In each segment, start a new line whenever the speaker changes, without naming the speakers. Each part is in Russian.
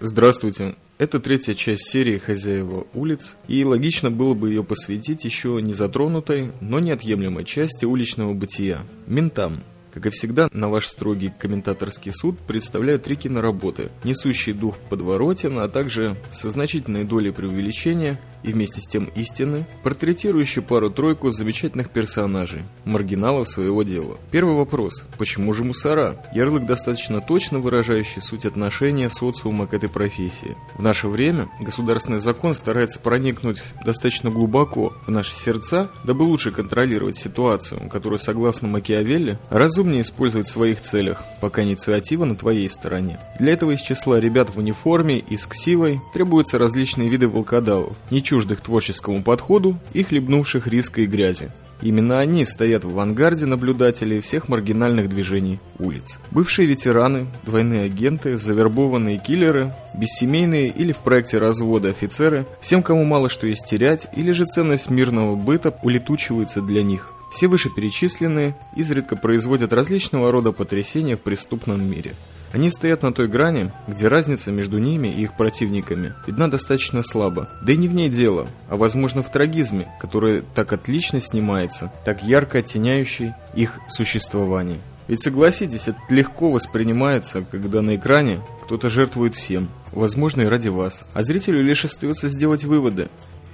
Здравствуйте. Это третья часть серии «Хозяева улиц», и логично было бы ее посвятить еще не затронутой, но неотъемлемой части уличного бытия – ментам – как и всегда, на ваш строгий комментаторский суд представляют три киноработы, несущие дух подворотен, а также со значительной долей преувеличения и вместе с тем истины, портретирующие пару-тройку замечательных персонажей, маргиналов своего дела. Первый вопрос. Почему же мусора? Ярлык достаточно точно выражающий суть отношения социума к этой профессии. В наше время государственный закон старается проникнуть достаточно глубоко в наши сердца, дабы лучше контролировать ситуацию, которую, согласно Макиавелли, разумнее использовать в своих целях, пока инициатива на твоей стороне. Для этого из числа ребят в униформе и с ксивой требуются различные виды волкодавов, не чуждых творческому подходу и хлебнувших риска и грязи. Именно они стоят в авангарде наблюдателей всех маргинальных движений улиц. Бывшие ветераны, двойные агенты, завербованные киллеры, бессемейные или в проекте развода офицеры, всем, кому мало что есть терять, или же ценность мирного быта улетучивается для них. Все вышеперечисленные изредка производят различного рода потрясения в преступном мире. Они стоят на той грани, где разница между ними и их противниками видна достаточно слабо. Да и не в ней дело, а возможно в трагизме, который так отлично снимается, так ярко оттеняющий их существование. Ведь согласитесь, это легко воспринимается, когда на экране кто-то жертвует всем, возможно и ради вас. А зрителю лишь остается сделать выводы,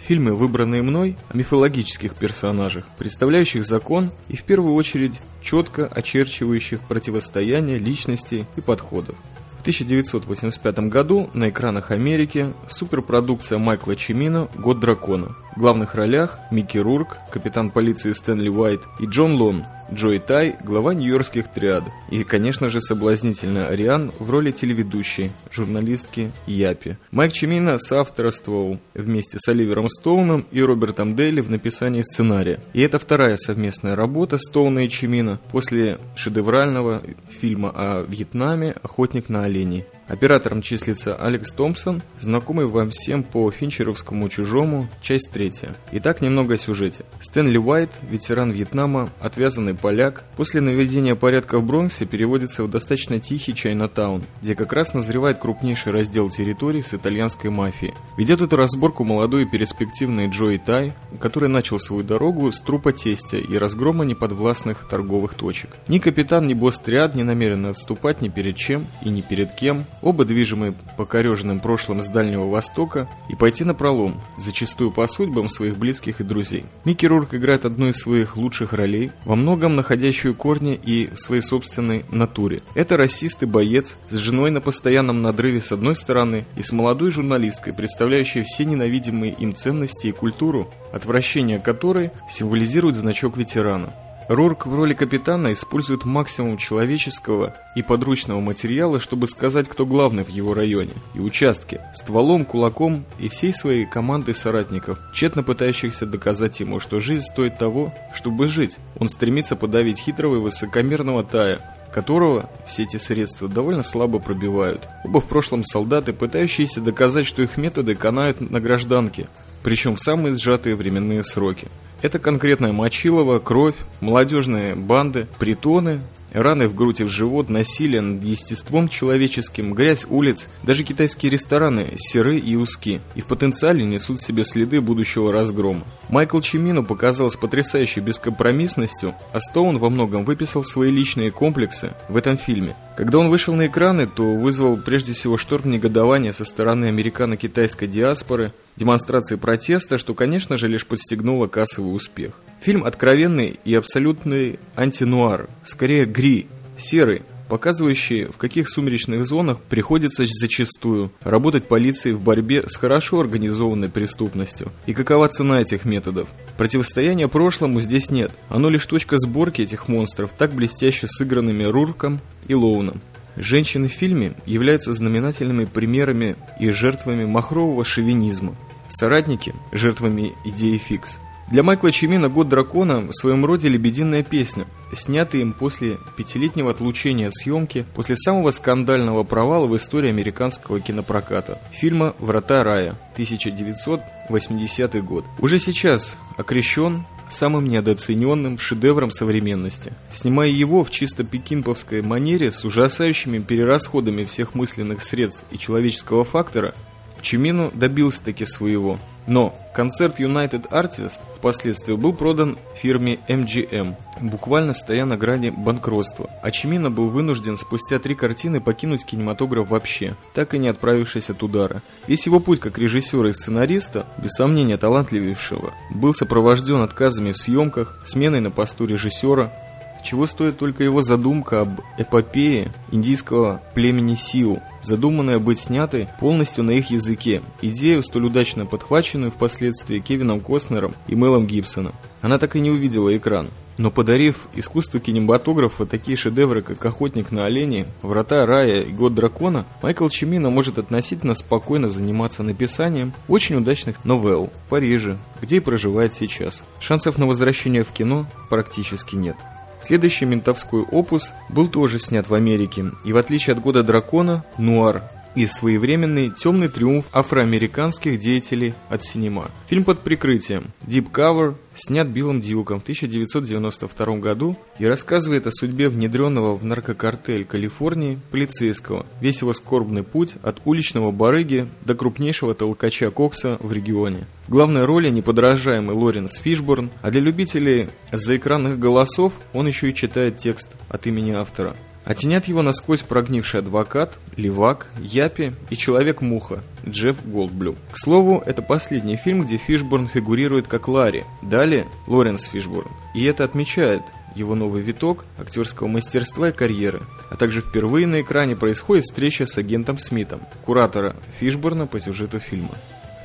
Фильмы, выбранные мной, о мифологических персонажах, представляющих закон и в первую очередь четко очерчивающих противостояние личностей и подходов. В 1985 году на экранах Америки суперпродукция Майкла Чимина «Год дракона». В главных ролях Микки Рурк, капитан полиции Стэнли Уайт и Джон Лон, Джой Тай, глава нью-йоркских триад. И, конечно же, соблазнительная Ариан в роли телеведущей, журналистки Япи. Майк Чимина соавторствовал вместе с Оливером Стоуном и Робертом Дейли в написании сценария. И это вторая совместная работа Стоуна и Чимина после шедеврального фильма о Вьетнаме «Охотник на оленей». Оператором числится Алекс Томпсон, знакомый вам всем по Финчеровскому «Чужому», часть третья. Итак, немного о сюжете. Стэнли Уайт, ветеран Вьетнама, отвязанный поляк, после наведения порядка в Бронксе переводится в достаточно тихий Чайнатаун, где как раз назревает крупнейший раздел территории с итальянской мафией. Ведет эту разборку молодой и перспективный Джои Тай, который начал свою дорогу с трупа тестя и разгрома неподвластных торговых точек. Ни капитан, ни босс триад не намерены отступать ни перед чем и ни перед кем, оба движимы покореженным прошлым с Дальнего Востока, и пойти на пролом, зачастую по судьбам своих близких и друзей. Микки Рурк играет одну из своих лучших ролей, во многом находящую корни и в своей собственной натуре. Это расист и боец с женой на постоянном надрыве с одной стороны и с молодой журналисткой, представляющей все ненавидимые им ценности и культуру, отвращение которой символизирует значок ветерана. Рорк в роли капитана использует максимум человеческого и подручного материала, чтобы сказать, кто главный в его районе и участке, стволом, кулаком и всей своей командой соратников, тщетно пытающихся доказать ему, что жизнь стоит того, чтобы жить. Он стремится подавить хитрого и высокомерного Тая, которого все эти средства довольно слабо пробивают. Оба в прошлом солдаты, пытающиеся доказать, что их методы канают на гражданке, причем в самые сжатые временные сроки. Это конкретная мочилова, кровь, молодежные банды, притоны, раны в грудь и в живот, насилие над естеством человеческим, грязь улиц, даже китайские рестораны серы и узки, и в потенциале несут в себе следы будущего разгрома. Майкл Чимино показал с потрясающей бескомпромиссностью, а Стоун во многом выписал свои личные комплексы в этом фильме. Когда он вышел на экраны, то вызвал прежде всего шторм негодования со стороны американо-китайской диаспоры, демонстрации протеста, что, конечно же, лишь подстегнуло кассовый успех. Фильм откровенный и абсолютный антинуар, скорее гри, серый, показывающий, в каких сумеречных зонах приходится зачастую работать полиции в борьбе с хорошо организованной преступностью. И какова цена этих методов? Противостояния прошлому здесь нет, оно лишь точка сборки этих монстров, так блестяще сыгранными Рурком и Лоуном. Женщины в фильме являются знаменательными примерами и жертвами махрового шовинизма. Соратники – жертвами идеи фикс. Для Майкла Чимина «Год дракона» в своем роде лебединая песня, снятая им после пятилетнего отлучения съемки, после самого скандального провала в истории американского кинопроката, фильма «Врата рая» 1980 год. Уже сейчас окрещен самым недооцененным шедевром современности. Снимая его в чисто пекинповской манере с ужасающими перерасходами всех мысленных средств и человеческого фактора, Чимино добился таки своего. Но концерт United Artists впоследствии был продан фирме MGM, буквально стоя на грани банкротства. А Чимино был вынужден спустя три картины покинуть кинематограф вообще, так и не отправившись от удара. Весь его путь как режиссера и сценариста, без сомнения талантливейшего, был сопровожден отказами в съемках, сменой на посту режиссера, чего стоит только его задумка об эпопее индийского племени Сиу, задуманная быть снятой полностью на их языке, идею, столь удачно подхваченную впоследствии Кевином Костнером и Мелом Гибсоном. Она так и не увидела экран. Но подарив искусству кинематографа такие шедевры, как «Охотник на оленей», «Врата рая» и «Год дракона», Майкл Чимино может относительно спокойно заниматься написанием очень удачных новелл в Париже, где и проживает сейчас. Шансов на возвращение в кино практически нет. Следующий ментовской опус был тоже снят в Америке, и в отличие от «Года дракона», «Нуар» и своевременный темный триумф афроамериканских деятелей от синема. Фильм под прикрытием Deep Cover снят Биллом Дьюком в 1992 году и рассказывает о судьбе внедренного в наркокартель Калифорнии полицейского, весь его скорбный путь от уличного барыги до крупнейшего толкача Кокса в регионе. В главной роли неподражаемый Лоренс Фишборн, а для любителей заэкранных голосов он еще и читает текст от имени автора. Оттенят его насквозь прогнивший адвокат, левак, япи и человек-муха Джефф Голдблюм. К слову, это последний фильм, где Фишборн фигурирует как Ларри. Далее Лоренс Фишборн. И это отмечает его новый виток актерского мастерства и карьеры, а также впервые на экране происходит встреча с агентом Смитом, куратора Фишборна по сюжету фильма.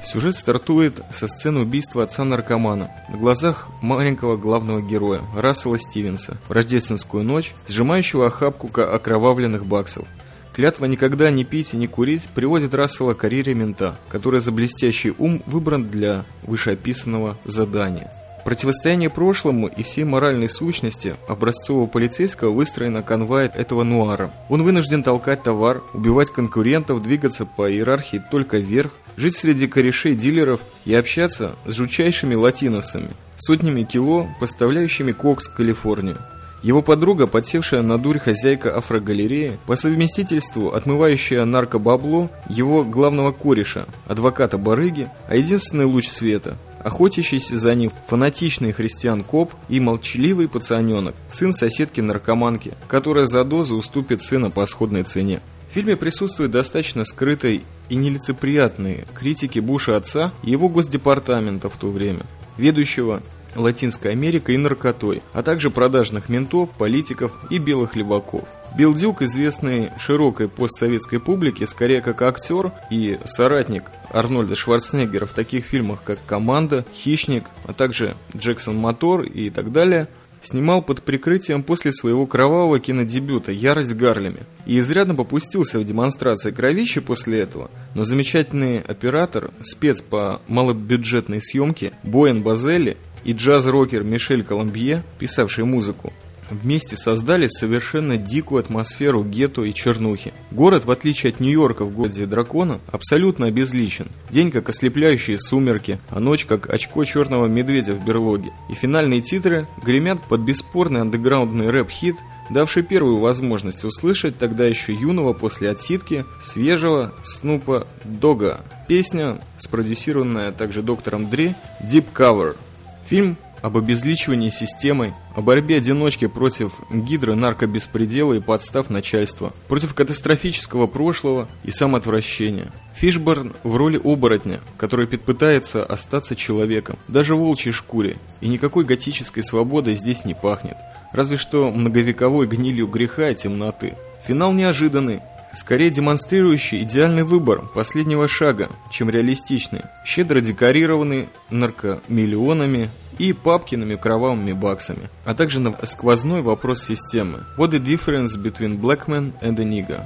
Сюжет стартует со сцены убийства отца-наркомана на глазах маленького главного героя Рассела Стивенса в рождественскую ночь, сжимающего охапку окровавленных баксов. Клятва никогда не пить и не курить приводит Рассела к карьере мента, который за блестящий ум выбран для вышеописанного задания. Противостояние прошлому и всей моральной сущности образцового полицейского выстроено конвой этого нуара. Он вынужден толкать товар, убивать конкурентов, двигаться по иерархии только вверх, жить среди корешей дилеров и общаться с жутчайшими латиносами, сотнями кило, поставляющими кокс в Калифорнию. Его подруга, подсевшая на дурь хозяйка афрогалереи, по совместительству отмывающая наркобабло его главного кореша, адвоката барыги, а единственный луч света, охотящийся за ним фанатичный христиан-коп и молчаливый пацаненок, сын соседки-наркоманки, которая за дозу уступит сына по сходной цене. В фильме присутствуют достаточно скрытой и нелицеприятные критики Буша отца и его госдепартамента в то время, ведущего Латинской Америкой и наркотой, а также продажных ментов, политиков и белых леваков. Билл известный широкой постсоветской публике скорее как актер и соратник Арнольда Шварценеггера в таких фильмах, как «Команда», «Хищник», а также «Джексон Мотор» и так далее, снимал под прикрытием после своего кровавого кинодебюта «Ярость в Гарлеме» и изрядно попустился в демонстрации кровищи после этого, но замечательный оператор, спец по малобюджетной съемке Боэн Базелли и джаз-рокер Мишель Коломбье, писавший музыку, вместе создали совершенно дикую атмосферу гетто и чернухи. Город, в отличие от Нью-Йорка в городе дракона, абсолютно обезличен. День как ослепляющие сумерки, а ночь как очко черного медведя в берлоге. И финальные титры гремят под бесспорный андеграундный рэп-хит, давший первую возможность услышать тогда еще юного после отсидки свежего Снупа Дога. Песня, спродюсированная также доктором Дре, Deep Cover – Фильм об обезличивании системы, о борьбе одиночки против гидры наркобеспредела и подстав начальства, против катастрофического прошлого и самоотвращения. Фишборн в роли оборотня, который пытается остаться человеком, даже в волчьей шкуре, и никакой готической свободой здесь не пахнет, разве что многовековой гнилью греха и темноты. Финал неожиданный, скорее демонстрирующий идеальный выбор последнего шага, чем реалистичный, щедро декорированный наркомиллионами и папкиными кровавыми баксами, а также на сквозной вопрос системы What the difference between black man and a nigger?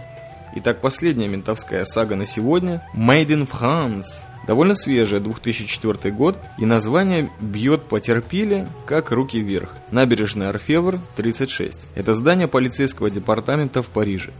Итак, последняя ментовская сага на сегодня Made in France Довольно свежая, 2004 год, и название бьет по терпиле, как руки вверх. Набережная Орфевр, 36. Это здание полицейского департамента в Париже.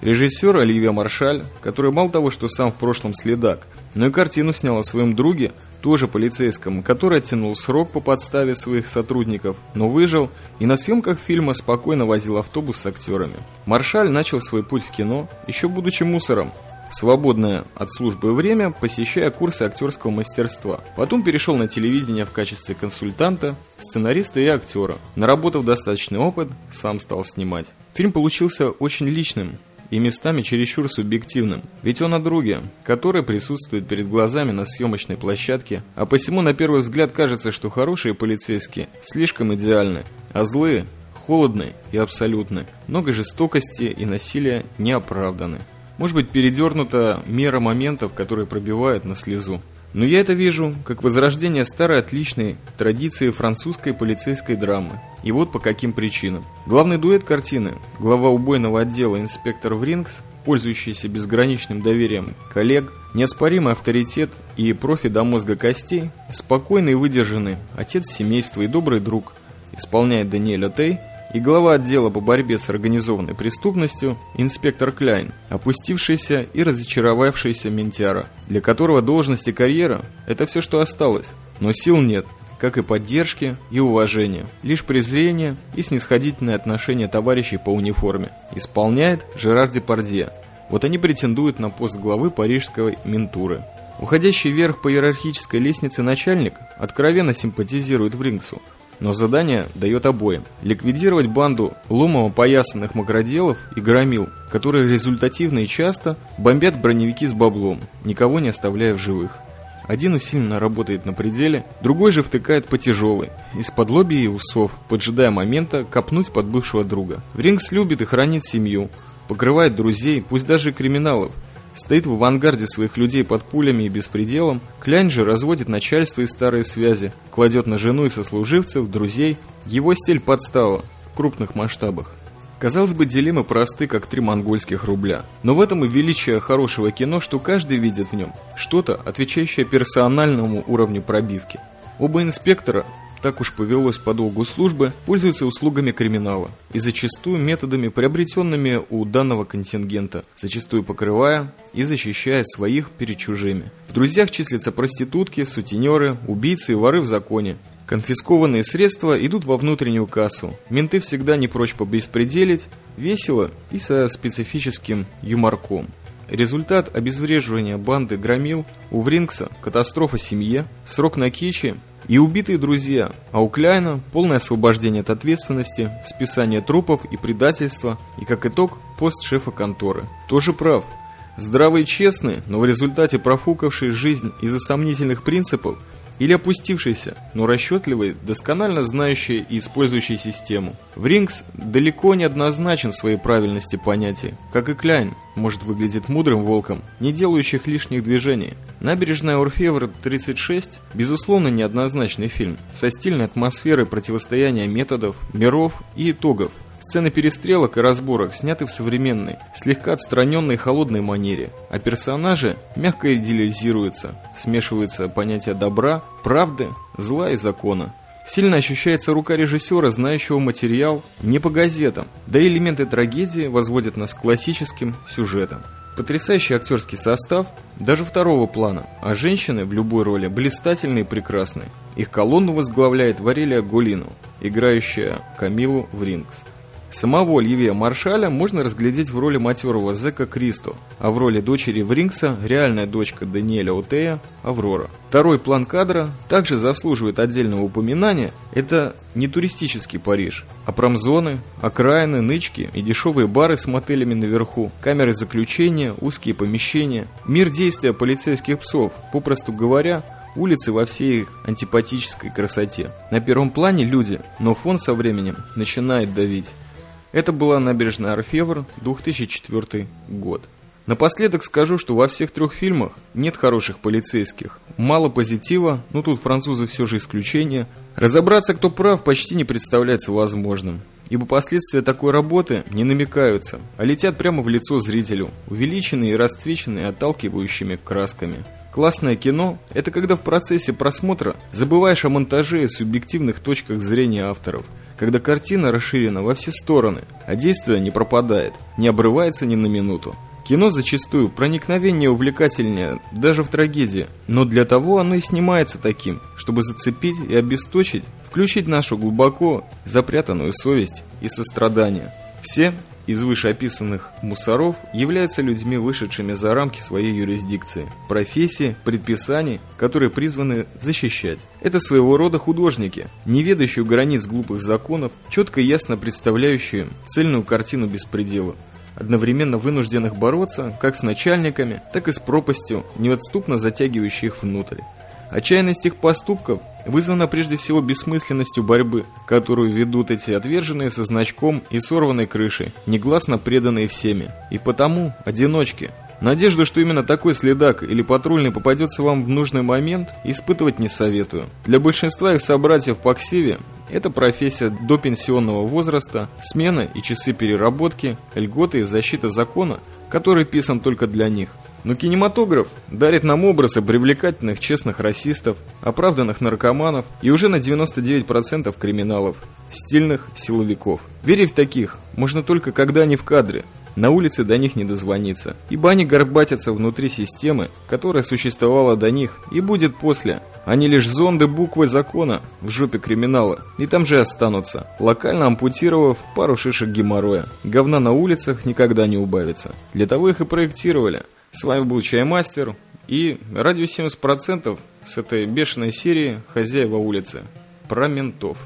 Режиссер Оливия Маршаль, который мало того, что сам в прошлом следак, но и картину снял о своем друге, тоже полицейском, который оттянул срок по подставе своих сотрудников, но выжил и на съемках фильма спокойно возил автобус с актерами. Маршаль начал свой путь в кино, еще будучи мусором, свободное от службы время, посещая курсы актерского мастерства. Потом перешел на телевидение в качестве консультанта, сценариста и актера. Наработав достаточный опыт, сам стал снимать. Фильм получился очень личным, и местами чересчур субъективным. Ведь он о друге, который присутствует перед глазами на съемочной площадке, а посему на первый взгляд кажется, что хорошие полицейские слишком идеальны, а злые холодны и абсолютны. Много жестокости и насилия не оправданы. Может быть передернута мера моментов, которые пробивают на слезу. Но я это вижу как возрождение старой отличной традиции французской полицейской драмы. И вот по каким причинам. Главный дуэт картины, глава убойного отдела инспектор Врингс, пользующийся безграничным доверием коллег, неоспоримый авторитет и профи до мозга костей, спокойный и выдержанный, отец семейства и добрый друг, исполняет Даниэль Отей – и глава отдела по борьбе с организованной преступностью инспектор Кляйн, опустившийся и разочаровавшийся ментяра, для которого должность и карьера – это все, что осталось, но сил нет, как и поддержки и уважения, лишь презрение и снисходительное отношение товарищей по униформе. Исполняет Жерар Депардье. Вот они претендуют на пост главы парижской ментуры. Уходящий вверх по иерархической лестнице начальник откровенно симпатизирует Врингсу – но задание дает обоим. Ликвидировать банду ломово-поясанных макроделов и громил, которые результативно и часто бомбят броневики с баблом, никого не оставляя в живых. Один усиленно работает на пределе, другой же втыкает по тяжелой, из-под лоби и усов, поджидая момента копнуть под бывшего друга. Врингс любит и хранит семью, покрывает друзей, пусть даже и криминалов, стоит в авангарде своих людей под пулями и беспределом, Клянь же разводит начальство и старые связи, кладет на жену и сослуживцев, друзей. Его стиль подстава в крупных масштабах. Казалось бы, дилеммы просты, как три монгольских рубля. Но в этом и величие хорошего кино, что каждый видит в нем что-то, отвечающее персональному уровню пробивки. Оба инспектора так уж повелось по долгу службы, пользуются услугами криминала и зачастую методами, приобретенными у данного контингента, зачастую покрывая и защищая своих перед чужими. В друзьях числятся проститутки, сутенеры, убийцы и воры в законе. Конфискованные средства идут во внутреннюю кассу. Менты всегда не прочь побеспределить, весело и со специфическим юморком. Результат обезвреживания банды громил у Врингса – катастрофа семье, срок на кичи и убитые друзья, а у Кляйна полное освобождение от ответственности, списание трупов и предательства, и как итог пост шефа конторы. Тоже прав. Здравый и честный, но в результате профукавший жизнь из-за сомнительных принципов, или опустившийся, но расчетливый, досконально знающий и использующий систему. Врингс далеко не однозначен в своей правильности понятий, как и Кляйн, может выглядит мудрым волком, не делающих лишних движений. Набережная Орфевр 36, безусловно, неоднозначный фильм, со стильной атмосферой противостояния методов, миров и итогов, Сцены перестрелок и разборок сняты в современной, слегка отстраненной холодной манере, а персонажи мягко идеализируются, смешиваются понятия добра, правды, зла и закона. Сильно ощущается рука режиссера, знающего материал не по газетам, да и элементы трагедии возводят нас к классическим сюжетам. Потрясающий актерский состав, даже второго плана, а женщины в любой роли блистательные и прекрасные. Их колонну возглавляет Варелия Гулину, играющая Камилу в Рингс. Самого Оливье Маршаля можно разглядеть в роли матерого зэка Кристо, а в роли дочери Врингса реальная дочка Даниэля Отея Аврора. Второй план кадра также заслуживает отдельного упоминания. Это не туристический Париж, а промзоны, окраины, нычки и дешевые бары с мотелями наверху, камеры заключения, узкие помещения, мир действия полицейских псов, попросту говоря, улицы во всей их антипатической красоте. На первом плане люди, но фон со временем начинает давить. Это была набережная Орфевр, 2004 год. Напоследок скажу, что во всех трех фильмах нет хороших полицейских. Мало позитива, но тут французы все же исключение. Разобраться, кто прав, почти не представляется возможным. Ибо последствия такой работы не намекаются, а летят прямо в лицо зрителю, увеличенные и расцвеченные отталкивающими красками. Классное кино – это когда в процессе просмотра забываешь о монтаже и субъективных точках зрения авторов – когда картина расширена во все стороны, а действие не пропадает, не обрывается ни на минуту. Кино зачастую проникновение увлекательнее даже в трагедии, но для того оно и снимается таким, чтобы зацепить и обесточить, включить нашу глубоко запрятанную совесть и сострадание. Все из вышеописанных мусоров являются людьми, вышедшими за рамки своей юрисдикции, профессии, предписаний, которые призваны защищать. Это своего рода художники, не ведающие границ глупых законов, четко и ясно представляющие цельную картину беспредела одновременно вынужденных бороться как с начальниками, так и с пропастью, неотступно затягивающей их внутрь. Отчаянность их поступков вызвана прежде всего бессмысленностью борьбы, которую ведут эти отверженные со значком и сорванной крышей, негласно преданные всеми. И потому одиночки. Надежду, что именно такой следак или патрульный попадется вам в нужный момент, испытывать не советую. Для большинства их собратьев по ксиве это профессия до пенсионного возраста, смена и часы переработки, льготы и защита закона, который писан только для них. Но кинематограф дарит нам образы привлекательных честных расистов, оправданных наркоманов и уже на 99% криминалов, стильных силовиков. Верить в таких можно только когда они в кадре, на улице до них не дозвониться, ибо они горбатятся внутри системы, которая существовала до них и будет после. Они лишь зонды буквы закона в жопе криминала, и там же останутся, локально ампутировав пару шишек геморроя. Говна на улицах никогда не убавится. Для того их и проектировали. С вами был Чаймастер и радио 70% с этой бешеной серии «Хозяева улицы» про ментов.